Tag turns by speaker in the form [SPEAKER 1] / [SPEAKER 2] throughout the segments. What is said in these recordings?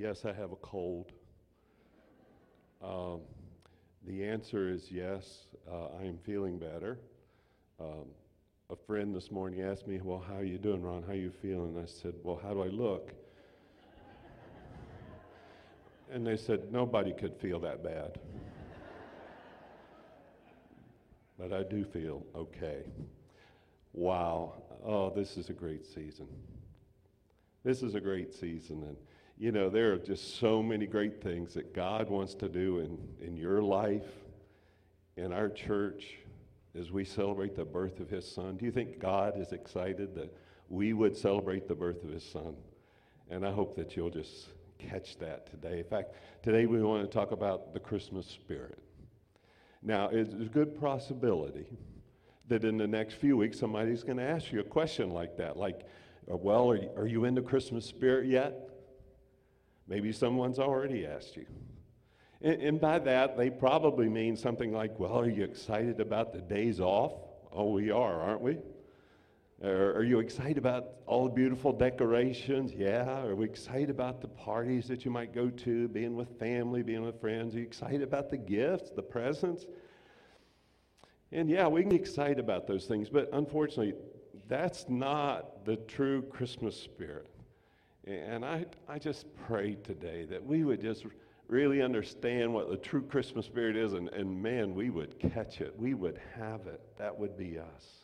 [SPEAKER 1] Yes, I have a cold. Um, the answer is yes, uh, I am feeling better. Um, a friend this morning asked me, Well, how are you doing, Ron? How are you feeling? I said, Well, how do I look? and they said, Nobody could feel that bad. but I do feel okay. Wow. Oh, this is a great season. This is a great season. And you know, there are just so many great things that God wants to do in, in your life, in our church, as we celebrate the birth of His Son. Do you think God is excited that we would celebrate the birth of His Son? And I hope that you'll just catch that today. In fact, today we want to talk about the Christmas spirit. Now, it's a good possibility that in the next few weeks somebody's going to ask you a question like that, like, well, are you, are you in the Christmas spirit yet? Maybe someone's already asked you. And, and, by that, they probably mean something like, Well, are you excited about the days off? Oh, we are, aren't we? Or, are you excited about all the beautiful decorations? Yeah. Are we excited about the parties that you might go to, being with family, being with friends? Are you excited about the gifts, the presents? And yeah, we can be excited about those things, but unfortunately, that's not the true Christmas spirit. And I, I just pray today that we would just really understand what the true Christmas spirit is, and, and man, we would catch it. We would have it. That would be us.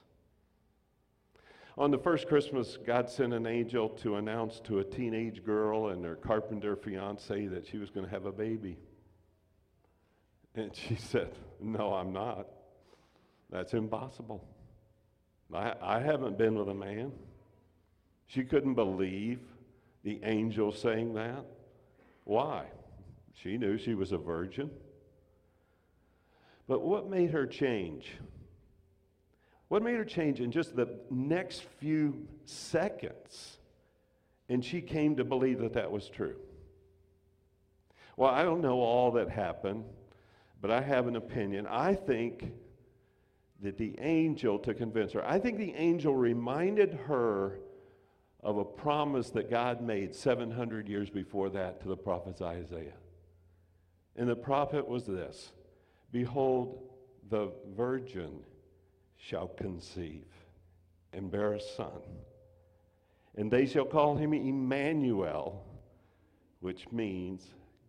[SPEAKER 1] On the first Christmas, God sent an angel to announce to a teenage girl and her carpenter fiance that she was going to have a baby. And she said, No, I'm not. That's impossible. I, I haven't been with a man. She couldn't believe the angel saying that? Why? She knew she was a virgin. But what made her change? What made her change in just the next few seconds? And she came to believe that that was true. Well, I don't know all that happened, but I have an opinion. I think that the angel, to convince her, I think the angel reminded her of a promise that God made 700 years before that to the prophet Isaiah. And the prophet was this Behold, the virgin shall conceive and bear a son, and they shall call him Emmanuel, which means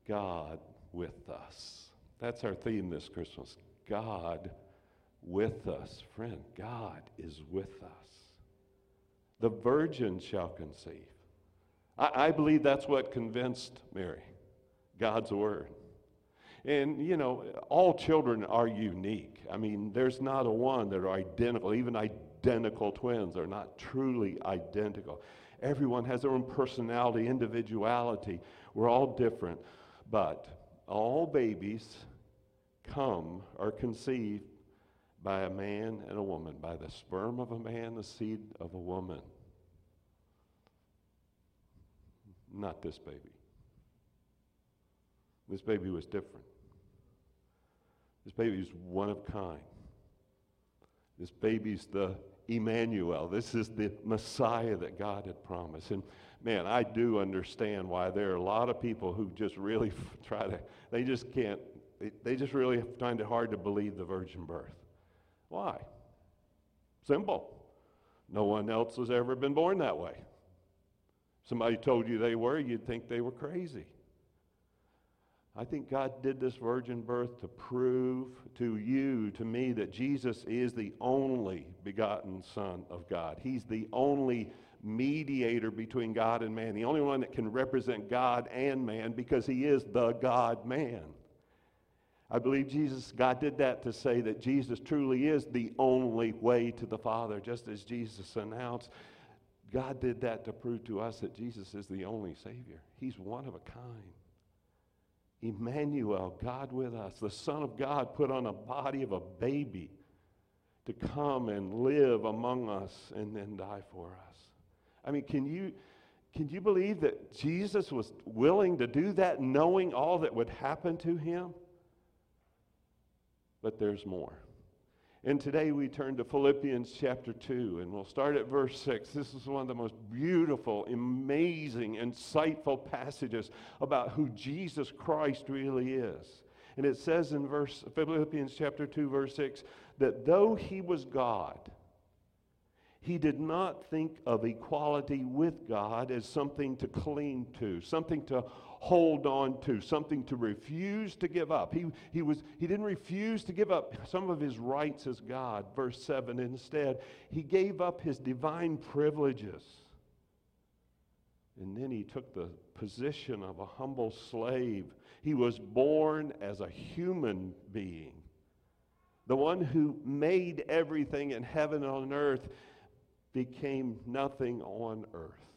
[SPEAKER 1] God with us. That's our theme this Christmas God with us. Friend, God is with us the virgin shall conceive. I, I believe that's what convinced Mary, God's word. And, you know, all children are unique. I mean, there's not a one that are identical. Even identical twins are not truly identical. Everyone has their own personality, individuality. We're all different. But all babies come or conceived by a man and a woman, by the sperm of a man, the seed of a woman. Not this baby. This baby was different. This baby is one of kind. This baby's the Emmanuel. This is the Messiah that God had promised. And man, I do understand why there are a lot of people who just really try to, they just can't, they just really find it hard to believe the virgin birth. Why? Simple. No one else has ever been born that way. Somebody told you they were, you'd think they were crazy. I think God did this virgin birth to prove to you, to me, that Jesus is the only begotten Son of God. He's the only mediator between God and man, the only one that can represent God and man because he is the God man. I believe Jesus, God did that to say that Jesus truly is the only way to the Father, just as Jesus announced. God did that to prove to us that Jesus is the only Savior. He's one of a kind. Emmanuel, God with us, the Son of God put on a body of a baby to come and live among us and then die for us. I mean, can you, can you believe that Jesus was willing to do that knowing all that would happen to him? But there's more. And today we turn to Philippians chapter 2, and we'll start at verse 6. This is one of the most beautiful, amazing, insightful passages about who Jesus Christ really is. And it says in verse Philippians chapter 2 verse 6 that though he was God, he did not think of equality with God as something to cling to, something to hold on to, something to refuse to give up. He, he, was, he didn't refuse to give up some of his rights as God. Verse 7 Instead, he gave up his divine privileges. And then he took the position of a humble slave. He was born as a human being. The one who made everything in heaven and on earth became nothing on earth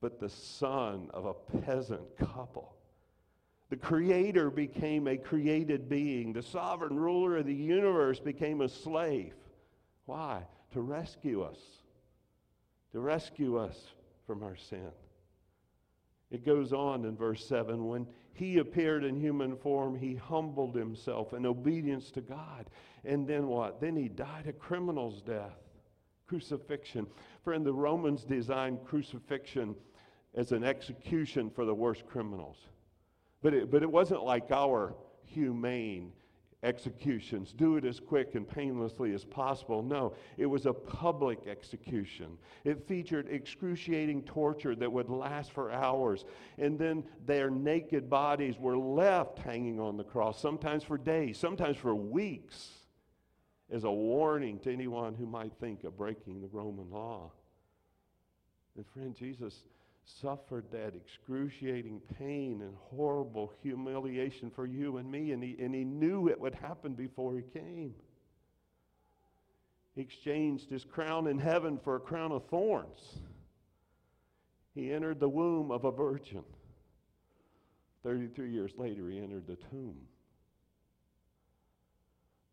[SPEAKER 1] but the son of a peasant couple. The creator became a created being. The sovereign ruler of the universe became a slave. Why? To rescue us. To rescue us from our sin. It goes on in verse 7 when he appeared in human form, he humbled himself in obedience to God. And then what? Then he died a criminal's death crucifixion. Friend, the Romans designed crucifixion as an execution for the worst criminals. But it, but it wasn't like our humane executions. Do it as quick and painlessly as possible. No, it was a public execution. It featured excruciating torture that would last for hours. And then their naked bodies were left hanging on the cross, sometimes for days, sometimes for weeks as a warning to anyone who might think of breaking the Roman law. And friend, Jesus suffered that excruciating pain and horrible humiliation for you and me, and he, and he knew it would happen before he came. He exchanged his crown in heaven for a crown of thorns. He entered the womb of a virgin. 33 years later, he entered the tomb.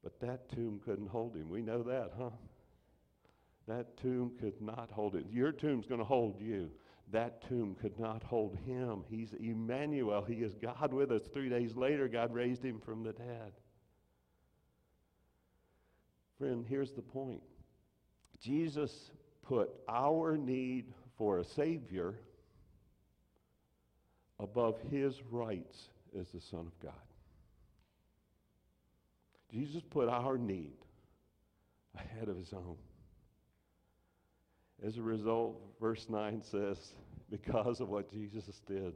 [SPEAKER 1] But that tomb couldn't hold him. We know that, huh? That tomb could not hold him. Your tomb's going to hold you. That tomb could not hold him. He's Emmanuel. He is God with us. Three days later, God raised him from the dead. Friend, here's the point Jesus put our need for a Savior above his rights as the Son of God. Jesus put our need ahead of his own. As a result, verse 9 says, because of what Jesus did,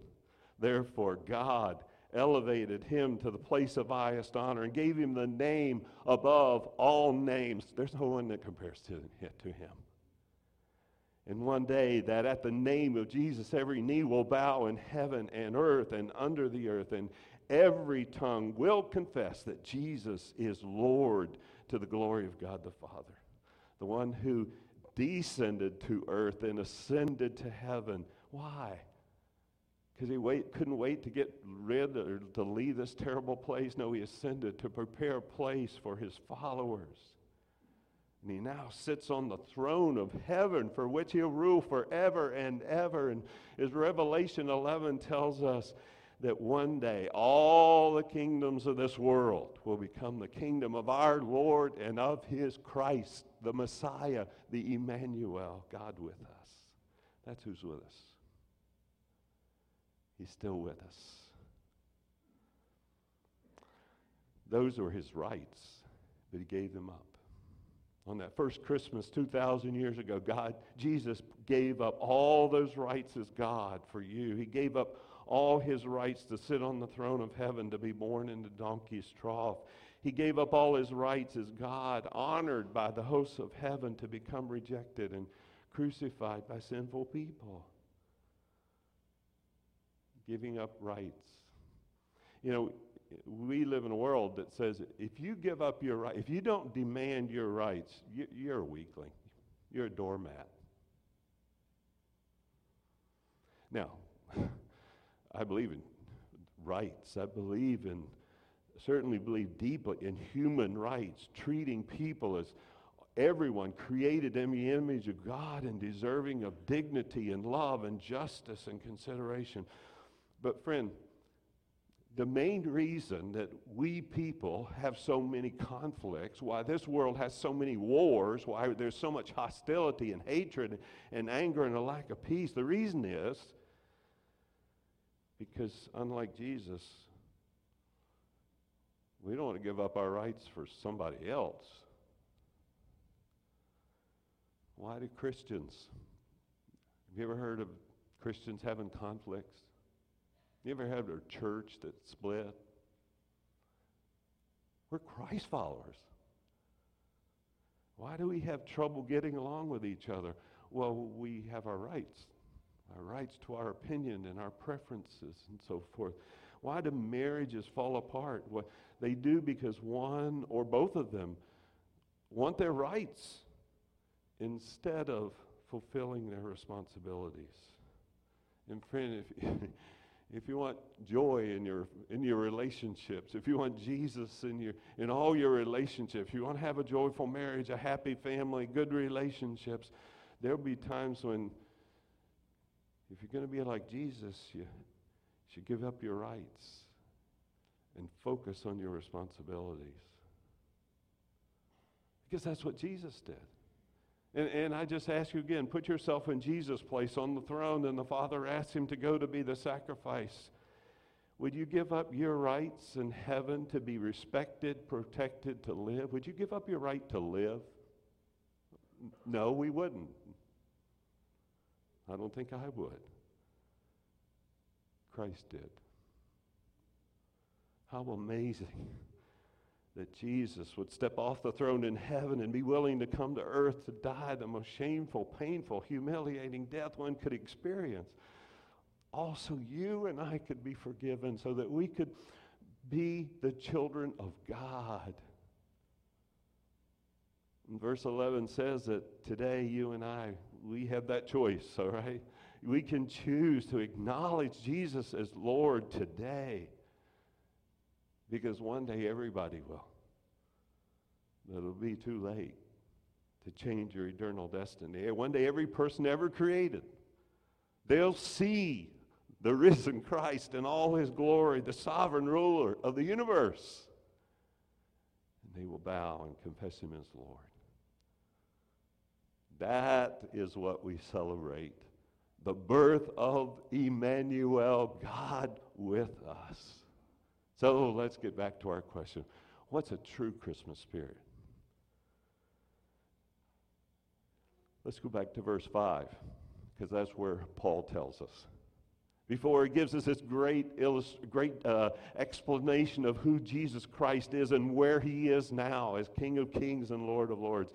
[SPEAKER 1] therefore God elevated him to the place of highest honor and gave him the name above all names. There's no one that compares to, to him. And one day, that at the name of Jesus, every knee will bow in heaven and earth and under the earth, and every tongue will confess that Jesus is Lord to the glory of God the Father. The one who descended to earth and ascended to heaven. Why? Because he wait, couldn't wait to get rid or to leave this terrible place. No, he ascended to prepare a place for his followers. And he now sits on the throne of heaven for which he'll rule forever and ever. And as Revelation 11 tells us, that one day all the kingdoms of this world will become the kingdom of our Lord and of his Christ, the Messiah, the Emmanuel, God with us. That's who's with us. He's still with us. Those were his rights, but he gave them up. On that first Christmas 2,000 years ago, God, Jesus gave up all those rights as God for you. He gave up all his rights to sit on the throne of heaven, to be born in the donkey's trough. He gave up all his rights as God, honored by the hosts of heaven, to become rejected and crucified by sinful people. Giving up rights. You know, we live in a world that says if you give up your right, if you don't demand your rights, you, are a weakling. You're a doormat. Now, I believe in rights. I believe in, certainly believe deeply in human rights, treating people as everyone created in the image of God and deserving of dignity and love and justice and consideration. But, friend, the main reason that we people have so many conflicts, why this world has so many wars, why there's so much hostility and hatred and anger and a lack of peace, the reason is because, unlike Jesus, we don't want to give up our rights for somebody else. Why do Christians? Have you ever heard of Christians having conflicts? You ever had a church that split? We're Christ followers. Why do we have trouble getting along with each other? Well, we have our rights, our rights to our opinion and our preferences and so forth. Why do marriages fall apart? Well, they do because one or both of them want their rights instead of fulfilling their responsibilities. And friend, if if you want joy in your in your relationships, if you want Jesus in your in all your relationships, if you want to have a joyful marriage, a happy family, good relationships, there'll be times when if you're going to be like Jesus, you should give up your rights and focus on your responsibilities. Because that's what Jesus did. And, and I just ask you again put yourself in Jesus' place on the throne, and the Father asks him to go to be the sacrifice. Would you give up your rights in heaven to be respected, protected, to live? Would you give up your right to live? No, we wouldn't. I don't think I would. Christ did. How amazing that Jesus would step off the throne in heaven and be willing to come to earth to die the most shameful, painful, humiliating death one could experience. Also, you and I could be forgiven so that we could be the children of God. And verse 11 says that today you and I, we have that choice, all right? We can choose to acknowledge Jesus as Lord today. Because one day everybody will. It'll be too late to change your eternal destiny. One day every person ever created, they'll see the risen Christ in all his glory, the sovereign ruler of the universe. And they will bow and confess him as Lord. That is what we celebrate the birth of Emmanuel, God with us. So let's get back to our question what's a true Christmas spirit? Let's go back to verse 5, because that's where Paul tells us. Before he gives us this great, illust- great uh, explanation of who Jesus Christ is and where he is now as King of Kings and Lord of Lords,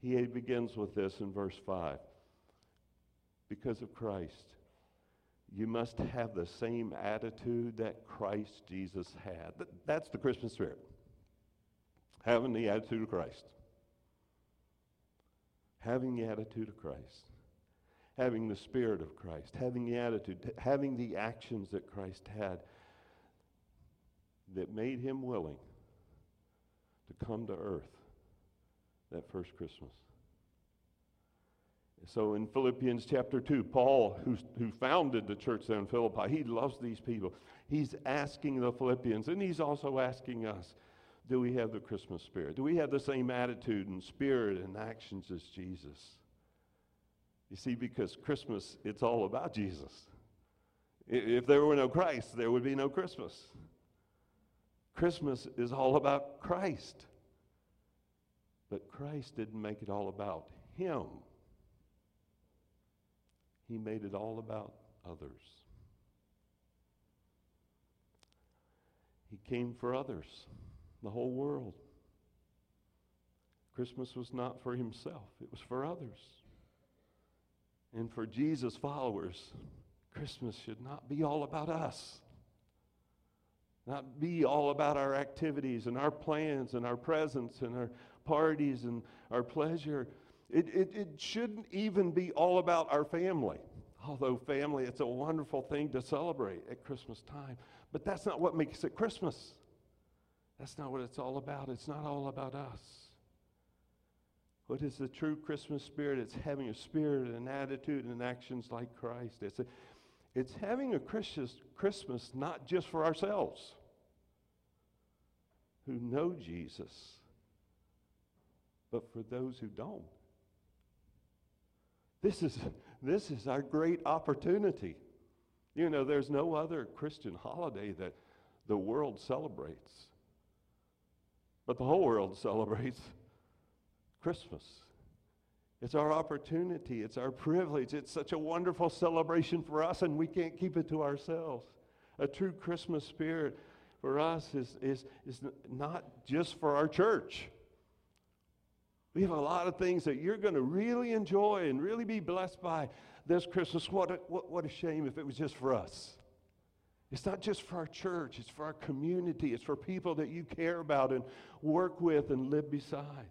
[SPEAKER 1] he begins with this in verse 5. Because of Christ, you must have the same attitude that Christ Jesus had. That's the Christmas spirit. Having the attitude of Christ. Having the attitude of Christ. Having the spirit of Christ. Having the attitude, having the actions that Christ had that made him willing to come to earth that first Christmas. So in Philippians chapter 2, Paul, who, who founded the church there in Philippi, he loves these people. He's asking the Philippians, and he's also asking us, do we have the Christmas spirit? Do we have the same attitude and spirit and actions as Jesus? You see, because Christmas, it's all about Jesus. If there were no Christ, there would be no Christmas. Christmas is all about Christ. But Christ didn't make it all about him. He made it all about others. He came for others, the whole world. Christmas was not for himself, it was for others. And for Jesus' followers, Christmas should not be all about us. Not be all about our activities and our plans and our presents and our parties and our pleasure. It, it, it shouldn't even be all about our family. Although family, it's a wonderful thing to celebrate at Christmas time. But that's not what makes it Christmas. That's not what it's all about. It's not all about us. What is the true Christmas spirit? It's having a spirit and an attitude and actions like Christ. It's, a, It's having a Christmas, Christmas not just for ourselves who know Jesus, but for those who don't. This is, this is our great opportunity. You know, there's no other Christian holiday that the world celebrates, but the whole world celebrates Christmas. It's our opportunity, it's our privilege. It's such a wonderful celebration for us, and we can't keep it to ourselves. A true Christmas spirit for us is, is, is not just for our church. We have a lot of things that you're going to really enjoy and really be blessed by this Christmas. What a, what, what a shame if it was just for us. It's not just for our church, it's for our community, it's for people that you care about and work with and live beside.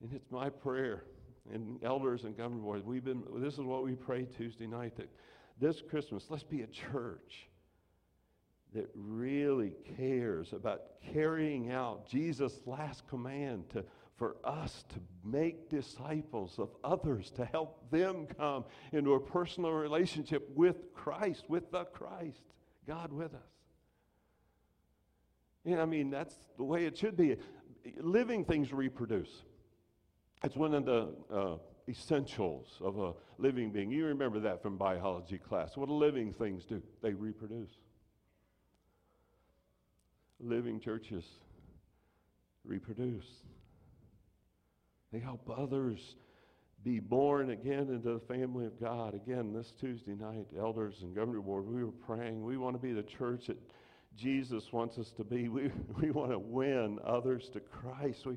[SPEAKER 1] And it's my prayer, and elders and governing boards, we've been, this is what we pray Tuesday night that this Christmas, let's be a church that really cares about carrying out Jesus' last command to, for us to make disciples of others, to help them come into a personal relationship with Christ, with the Christ, God with us. And I mean, that's the way it should be. Living things reproduce. It's one of the uh, essentials of a living being. You remember that from biology class. What do living things do? They reproduce living churches reproduce. They help others be born again into the family of God. Again, this Tuesday night, elders and governing board, we were praying. We want to be the church that Jesus wants us to be. We, we want to win others to Christ. We,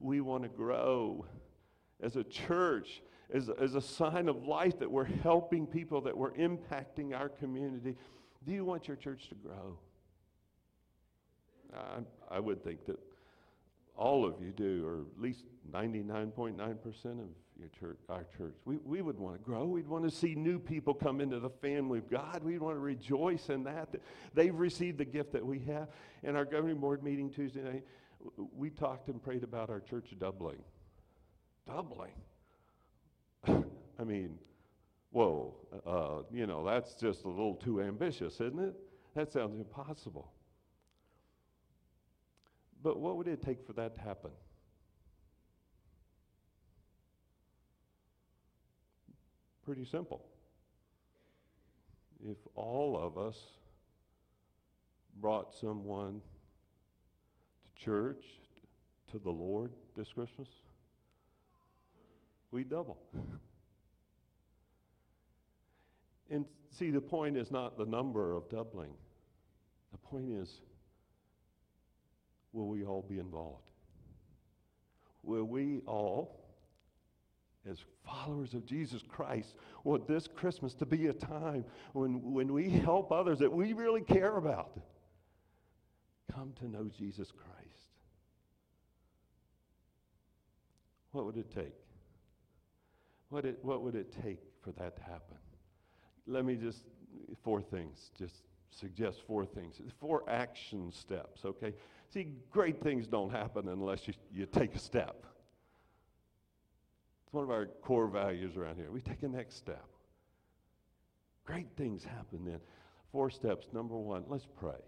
[SPEAKER 1] we want to grow as a church, as, as a sign of life that we're helping people, that we're impacting our community. Do you want your church to grow? I, I would think that all of you do, or at least 99.9% of your church, our church. We, we would want to grow. We'd want to see new people come into the family of God. We'd want to rejoice in that, that they've received the gift that we have. In our governing board meeting Tuesday night, we talked and prayed about our church doubling. Doubling? I mean, whoa, uh, you know, that's just a little too ambitious, isn't it? That sounds impossible. But what would it take for that to happen? Pretty simple. If all of us brought someone to church, to the Lord this Christmas, we double. and see, the point is not the number of doubling. The point is will we all be involved? Will we all, as followers of Jesus Christ, want this Christmas to be a time when, when we help others that we really care about come to know Jesus Christ? What would it take? What, it, what would it take for that to happen? Let me just, four things, just suggest four things, four action steps, okay? See, great things don't happen unless you, you take a step. It's one of our core values around here. We take a next step. Great things happen then. Four steps. Number one, let's pray.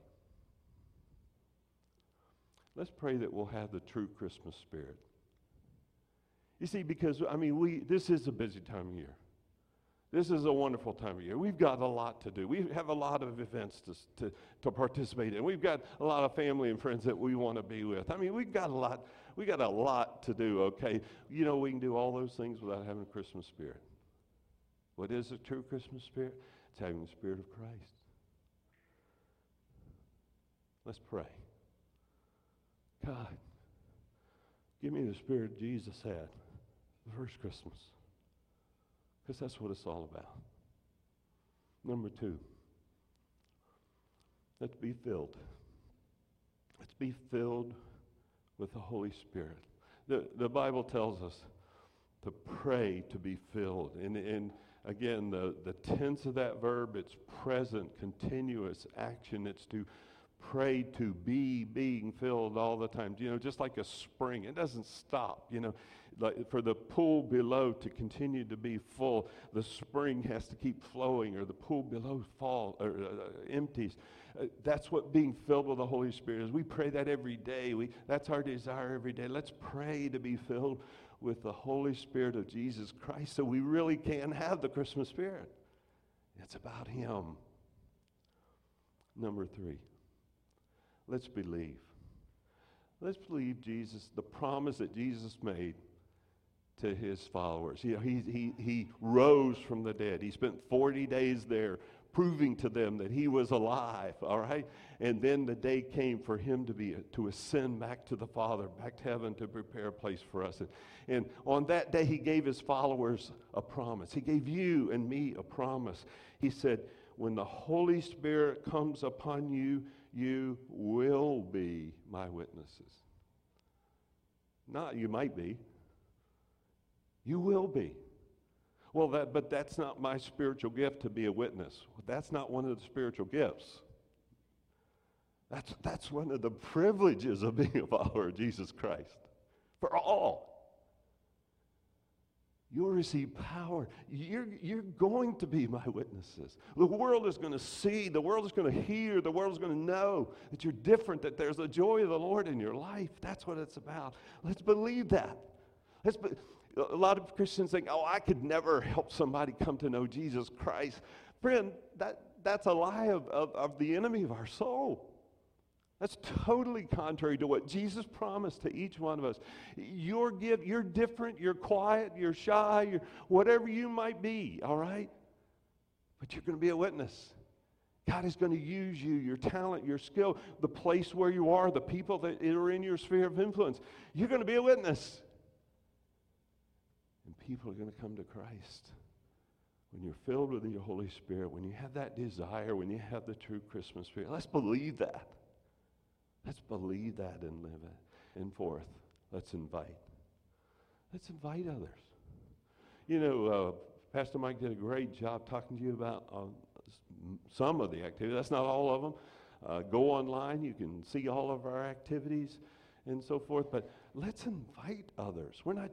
[SPEAKER 1] Let's pray that we'll have the true Christmas spirit. You see, because, I mean, we, this is a busy time of year. This is a wonderful time of year. We've got a lot to do. We have a lot of events to, to, to participate in. We've got a lot of family and friends that we want to be with. I mean, we've got a lot, we got a lot to do, okay? You know, we can do all those things without having a Christmas spirit. What is a true Christmas spirit? It's having the spirit of Christ. Let's pray. God, give me the spirit Jesus had the first Christmas. Because that's what it's all about. Number two, let's be filled. Let's be filled with the Holy Spirit. The, the Bible tells us to pray to be filled. And, and again, the, the tense of that verb, it's present, continuous action. It's to pray to be being filled all the time. You know, just like a spring, it doesn't stop. You know, like for the pool below to continue to be full, the spring has to keep flowing, or the pool below fall or uh, empties. Uh, that's what being filled with the Holy Spirit is. We pray that every day. We, that's our desire every day. Let's pray to be filled with the Holy Spirit of Jesus Christ so we really can have the Christmas spirit. It's about Him. Number three, let's believe. Let's believe Jesus, the promise that Jesus made to his followers. You know, he, he, he rose from the dead. He spent 40 days there proving to them that he was alive, all right? And then the day came for him to be to ascend back to the Father, back to heaven to prepare a place for us. And, and on that day he gave his followers a promise. He gave you and me a promise. He said, "When the Holy Spirit comes upon you, you will be my witnesses." Not you might be. You will be. Well, that, but that's not my spiritual gift to be a witness. That's not one of the spiritual gifts. That's, that's one of the privileges of being a follower of Jesus Christ for all. You'll receive power. You're, you're going to be my witnesses. The world is going to see, the world is going to hear, the world is going to know that you're different, that there's the joy of the Lord in your life. That's what it's about. Let's believe that. Let's be, a lot of Christians think, oh, I could never help somebody come to know Jesus Christ. Friend, that, that's a lie of, of, of the enemy of our soul. That's totally contrary to what Jesus promised to each one of us. You're, give, you're different, you're quiet, you're shy, you're whatever you might be, all right? But you're going to be a witness. God is going to use you, your talent, your skill, the place where you are, the people that are in your sphere of influence. You're going to be a witness. And people are going to come to Christ. When you're filled with the Holy Spirit, when you have that desire, when you have the true Christmas spirit, let's believe that. Let's believe that and live it. And fourth, let's invite. Let's invite others. You know, uh, Pastor Mike did a great job talking to you about uh, some of the activities. That's not all of them. Uh, go online, you can see all of our activities and so forth. But let's invite others. We're not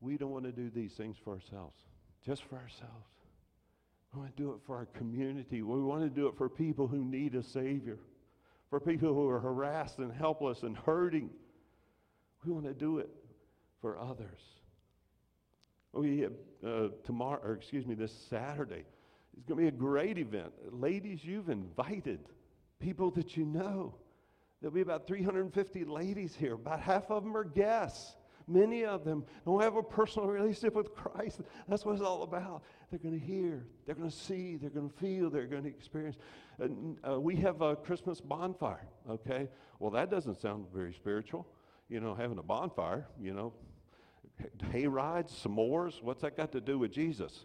[SPEAKER 1] we don't want to do these things for ourselves, just for ourselves. We want to do it for our community. We want to do it for people who need a Savior, for people who are harassed and helpless and hurting. We want to do it for others. We have uh, tomorrow, or excuse me, this Saturday. It's going to be a great event. Ladies, you've invited people that you know. There'll be about 350 ladies here. About half of them are guests. Many of them don't have a personal relationship with Christ. That's what it's all about. They're going to hear, they're going to see, they're going to feel, they're going to experience. And, uh, we have a Christmas bonfire, okay? Well, that doesn't sound very spiritual. You know, having a bonfire, you know, hay rides, s'mores, what's that got to do with Jesus?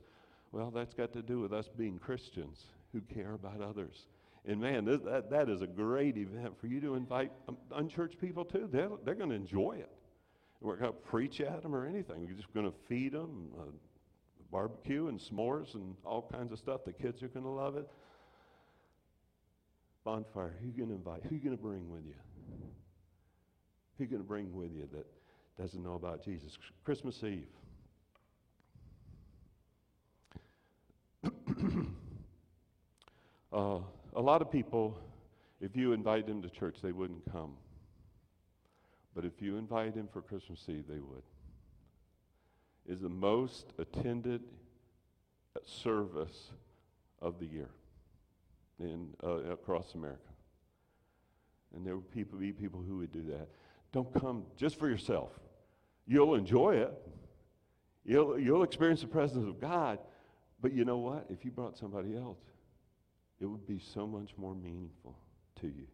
[SPEAKER 1] Well, that's got to do with us being Christians who care about others. And man, that, that is a great event for you to invite um, unchurched people to. They're, they're going to enjoy it. We're going to preach at them or anything. We're just going to feed them uh, barbecue and s'mores and all kinds of stuff. The kids are going to love it. Bonfire, who you going to invite? Who you going to bring with you? Who you going to bring with you that doesn't know about Jesus? Christmas Eve. uh, a lot of people, if you invite them to church, they wouldn't come. But if you invite him for Christmas Eve, they would. Is the most attended service of the year in uh, across America. And there would people, be people who would do that. Don't come just for yourself. You'll enjoy it. You'll, you'll experience the presence of God. But you know what? If you brought somebody else, it would be so much more meaningful to you.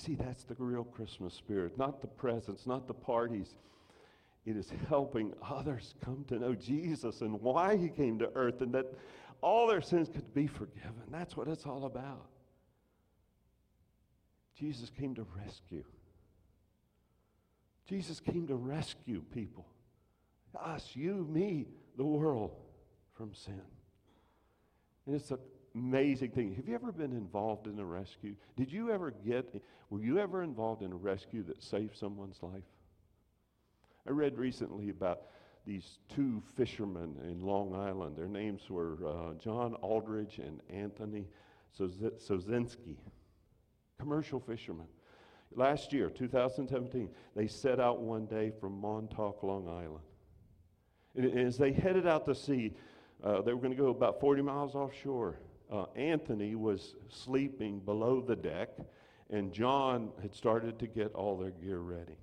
[SPEAKER 1] See, that's the real Christmas spirit, not the presents, not the parties. It is helping others come to know Jesus and why he came to earth and that all their sins could be forgiven. That's what it's all about. Jesus came to rescue. Jesus came to rescue people. Us, you, me, the world from sin. And it's a amazing thing. Have you ever been involved in a rescue? Did you ever get, were you ever involved in a rescue that saved someone's life? I read recently about these two fishermen in Long Island. Their names were uh, John Aldridge and Anthony Sosinski, commercial fishermen. Last year, 2017, they set out one day from Montauk, Long Island. And as they headed out to sea, uh, they were going to go about 40 miles offshore. Uh, Anthony was sleeping below the deck, and John had started to get all their gear ready.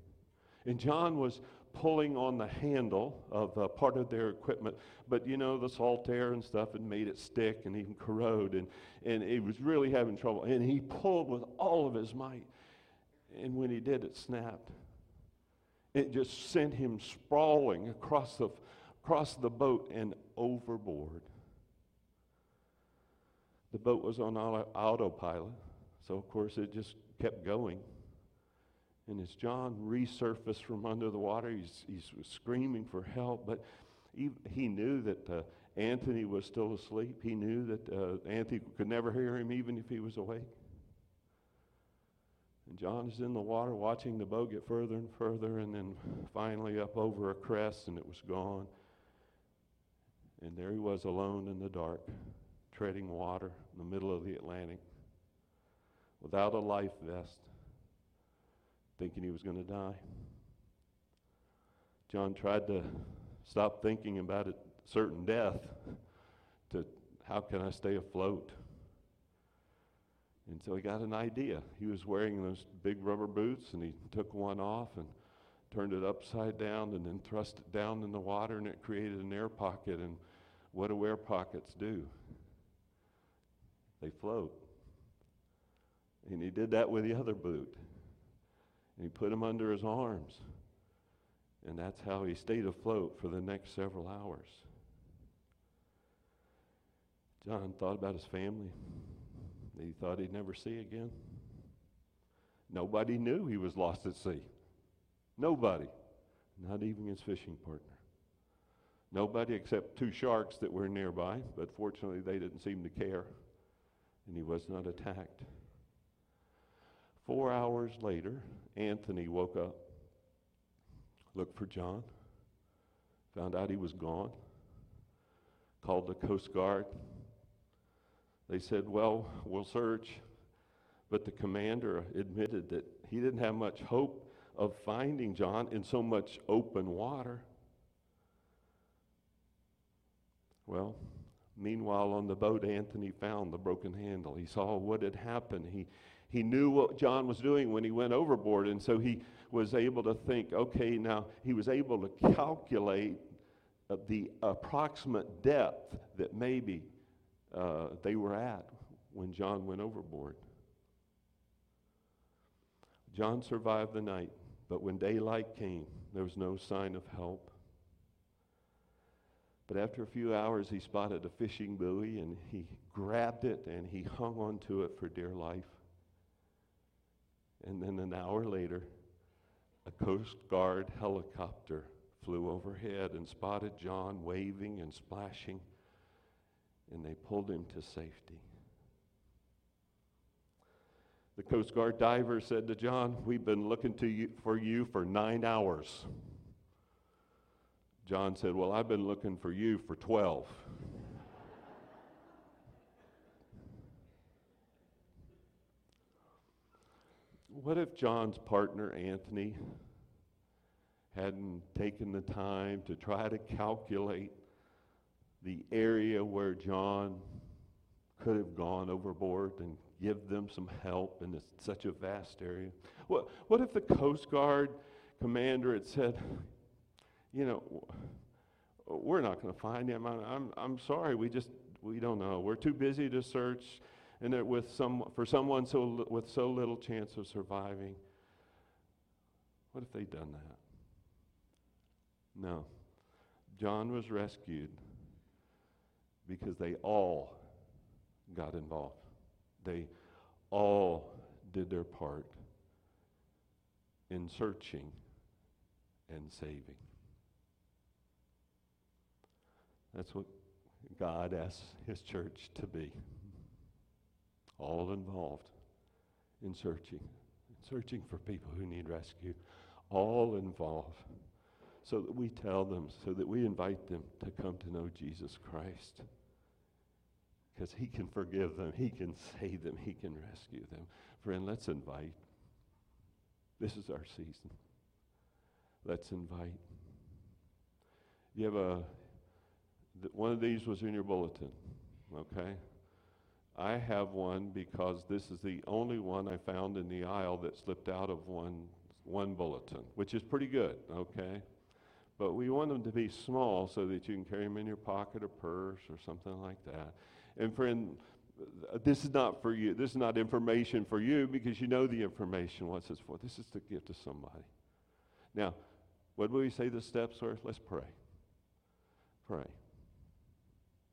[SPEAKER 1] And John was pulling on the handle of uh, part of their equipment, but you know, the salt air and stuff had made it stick and even corrode, and, and he was really having trouble. And he pulled with all of his might. And when he did, it snapped. It just sent him sprawling across the, across the boat and overboard. The boat was on autopilot, so of course it just kept going. And as John resurfaced from under the water, he's, he's screaming for help. But he, he knew that uh, Anthony was still asleep. He knew that uh, Anthony could never hear him even if he was awake. And John is in the water watching the boat get further and further, and then finally up over a crest, and it was gone. And there he was alone in the dark, treading water in the middle of the Atlantic without a life vest thinking he was going to die. John tried to stop thinking about a certain death to how can I stay afloat? And so he got an idea. He was wearing those big rubber boots and he took one off and turned it upside down and then thrust it down in the water and it created an air pocket. And what do air pockets do? They float. And he did that with the other boot. And he put him under his arms. And that's how he stayed afloat for the next several hours. John thought about his family that he thought he'd never see again. Nobody knew he was lost at sea. Nobody. Not even his fishing partner. Nobody except two sharks that were nearby, but fortunately they didn't seem to care, and he was not attacked. Four hours later, Anthony woke up, looked for John, found out he was gone, called the Coast Guard. They said, Well, we'll search. But the commander admitted that he didn't have much hope of finding John in so much open water. Well, meanwhile, on the boat, Anthony found the broken handle. He saw what had happened. He, he knew what John was doing when he went overboard, and so he was able to think, okay, now he was able to calculate uh, the approximate depth that maybe uh, they were at when John went overboard. John survived the night, but when daylight came, there was no sign of help. But after a few hours, he spotted a fishing buoy and he grabbed it and he hung onto it for dear life. And then an hour later, a Coast Guard helicopter flew overhead and spotted John waving and splashing, and they pulled him to safety. The Coast Guard diver said to John, We've been looking to you, for you for nine hours. John said, Well, I've been looking for you for 12. what if John's partner, Anthony, hadn't taken the time to try to calculate the area where John could have gone overboard and give them some help in this, such a vast area? What, what if the Coast Guard commander had said, you know, we're not going to find him. I'm, I'm, sorry, we just, we don't know. We're too busy to search and it with some, for someone so, with so little chance of surviving. What if they'd done that? No. John was rescued because they all got involved. They all did their part in searching and saving. That's what God asks His church to be. all involved in searching, searching for people who need rescue, all involved. So that we tell them, so that we invite them to come to know Jesus Christ. Because he can forgive them, he can save them, he can rescue them. Friend, let's invite. This is our season. Let's invite. You have a, one of these was in your bulletin, okay? I have one because this is the only one I found in the aisle that slipped out of one, one bulletin, which is pretty good, okay? But we want them to be small so that you can carry them in your pocket or purse or something like that. And friend, this is not for you. This is not information for you because you know the information. What's this for? This is to give to somebody. Now, what will we say the steps are? Let's pray. Pray.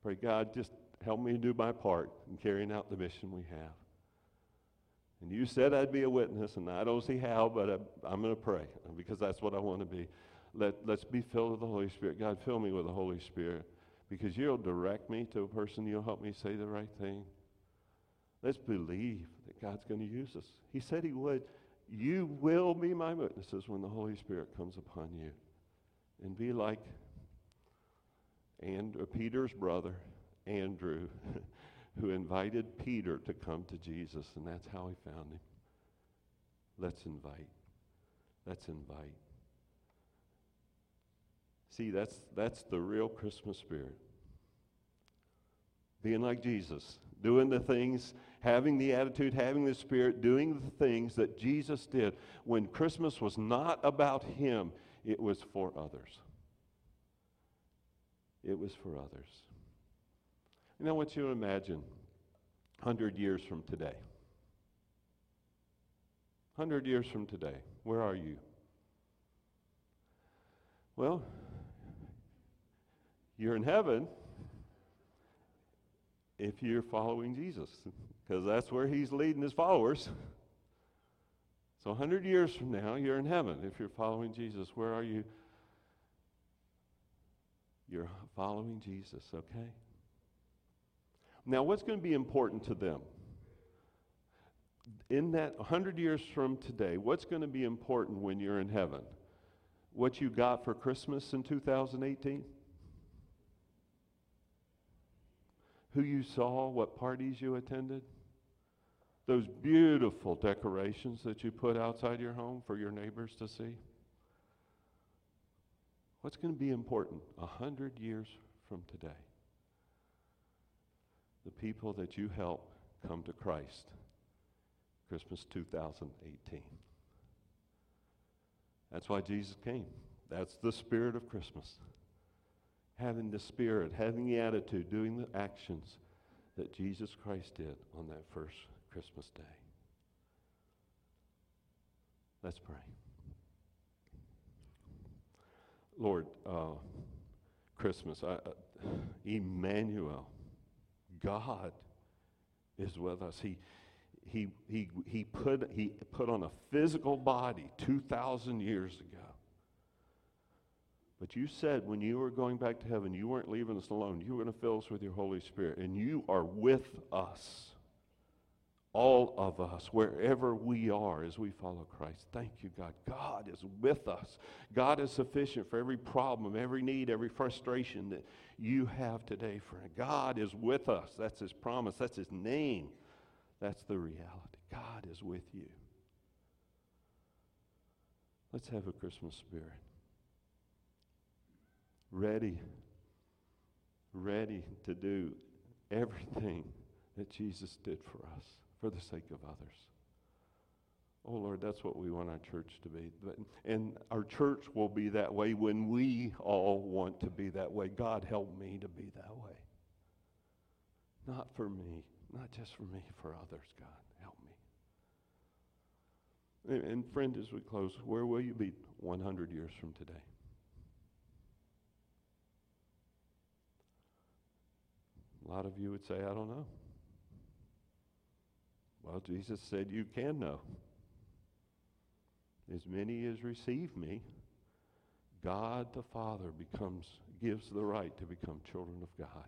[SPEAKER 1] Pray, God, just help me do my part in carrying out the mission we have. And you said I'd be a witness, and I don't see how, but I, am going to pray because that's what I want to be. Let, let's be filled with the Holy Spirit. God, fill me with the Holy Spirit because you'll direct me to a person. You'll help me say the right thing. Let's believe that God's going to use us. He said He would. You will be my witnesses when the Holy Spirit comes upon you. And be like and uh, Peter's brother, Andrew, who invited Peter to come to Jesus, and that's how he found him. Let's invite. Let's invite. See, that's, that's the real Christmas spirit. Being like Jesus, doing the things, having the attitude, having the spirit, doing the things that Jesus did. When Christmas was not about him, it was for others it was for others. And I want you to imagine 100 years from today. 100 years from today, where are you? Well, you're in heaven if you're following Jesus, because that's where he's leading his followers. So 100 years from now, you're in heaven if you're following Jesus. Where are you you're following Jesus, okay? Now, what's going to be important to them? In that 100 years from today, what's going to be important when you're in heaven? What you got for Christmas in 2018? Who you saw, what parties you attended? Those beautiful decorations that you put outside your home for your neighbors to see? What's going to be important a hundred years from today? The people that you help come to Christ. Christmas 2018. That's why Jesus came. That's the spirit of Christmas. Having the spirit, having the attitude, doing the actions that Jesus Christ did on that first Christmas day. Let's pray. Lord, uh, Christmas, I, uh, Emmanuel, God is with us. He, he, he, he, put, he put on a physical body 2,000 years ago. But you said when you were going back to heaven, you weren't leaving us alone. You were going to fill us with your Holy Spirit, and you are with us all of us, wherever we are as we follow Christ. Thank you, God. God is with us. God is sufficient for every problem, every need, every frustration that you have today, friend. God is with us. That's His promise, that's His name. That's the reality. God is with you. Let's have a Christmas spirit. Ready, ready to do everything that Jesus did for us for the sake of others. Oh Lord, that's what we want our church to be. But, and our church will be that way when we all want to be that way. God, help me to be that way. Not for me, not just for me, for others, God. Help me. And, and friend, as we close, where will you be 100 years from today? A lot of you would say, I don't know. Well, Jesus said, You can know. As many as receive me, God the Father becomes, gives the right to become children of God.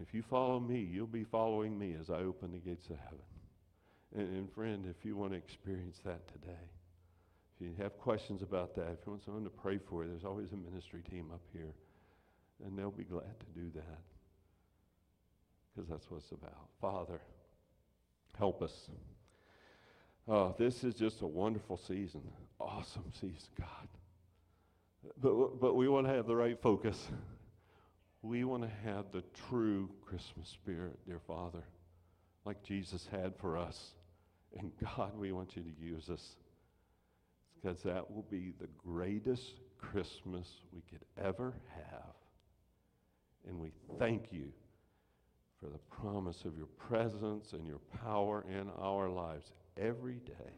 [SPEAKER 1] If you follow me, you'll be following me as I open the gates of heaven. And, and friend, if you want to experience that today, if you have questions about that, if you want someone to pray for you, there's always a ministry team up here, and they'll be glad to do that because that's what it's about. Father, help us. Oh, this is just a wonderful season, awesome season, God. But, but we want to have the right focus. We want to have the true Christmas spirit, dear Father, like Jesus had for us. And God, we want you to use us because that will be the greatest Christmas we could ever have. And we thank you for the promise of your presence and your power in our lives every day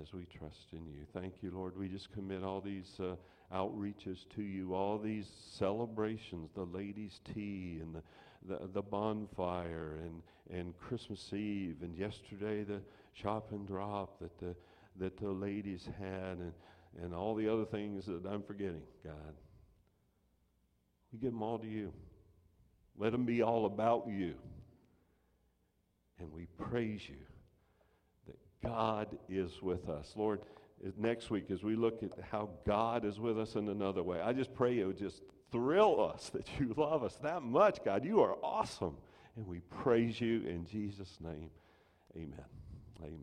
[SPEAKER 1] as we trust in you. Thank you, Lord. We just commit all these uh, outreaches to you, all these celebrations, the ladies' tea and the, the, the bonfire and, and Christmas Eve and yesterday the chop and drop that the, that the ladies had and, and all the other things that I'm forgetting, God. We give them all to you. Let them be all about you. And we praise you that God is with us. Lord, next week as we look at how God is with us in another way, I just pray it would just thrill us that you love us that much, God. You are awesome. And we praise you in Jesus' name. Amen. Amen.